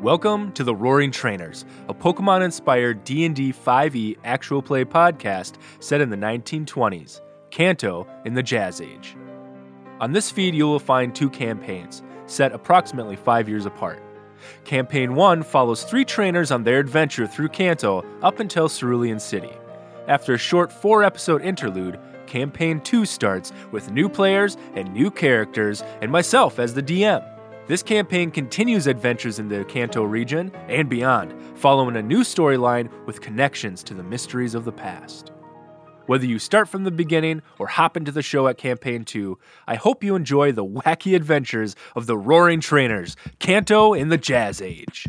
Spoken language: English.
Welcome to the Roaring Trainers, a Pokemon-inspired D&D 5e actual play podcast set in the 1920s, Kanto in the Jazz Age. On this feed, you will find two campaigns, set approximately five years apart. Campaign 1 follows three trainers on their adventure through Kanto up until Cerulean City. After a short four episode interlude, Campaign 2 starts with new players and new characters, and myself as the DM. This campaign continues adventures in the Kanto region and beyond, following a new storyline with connections to the mysteries of the past. Whether you start from the beginning or hop into the show at Campaign 2, I hope you enjoy the wacky adventures of the Roaring Trainers, Kanto in the Jazz Age.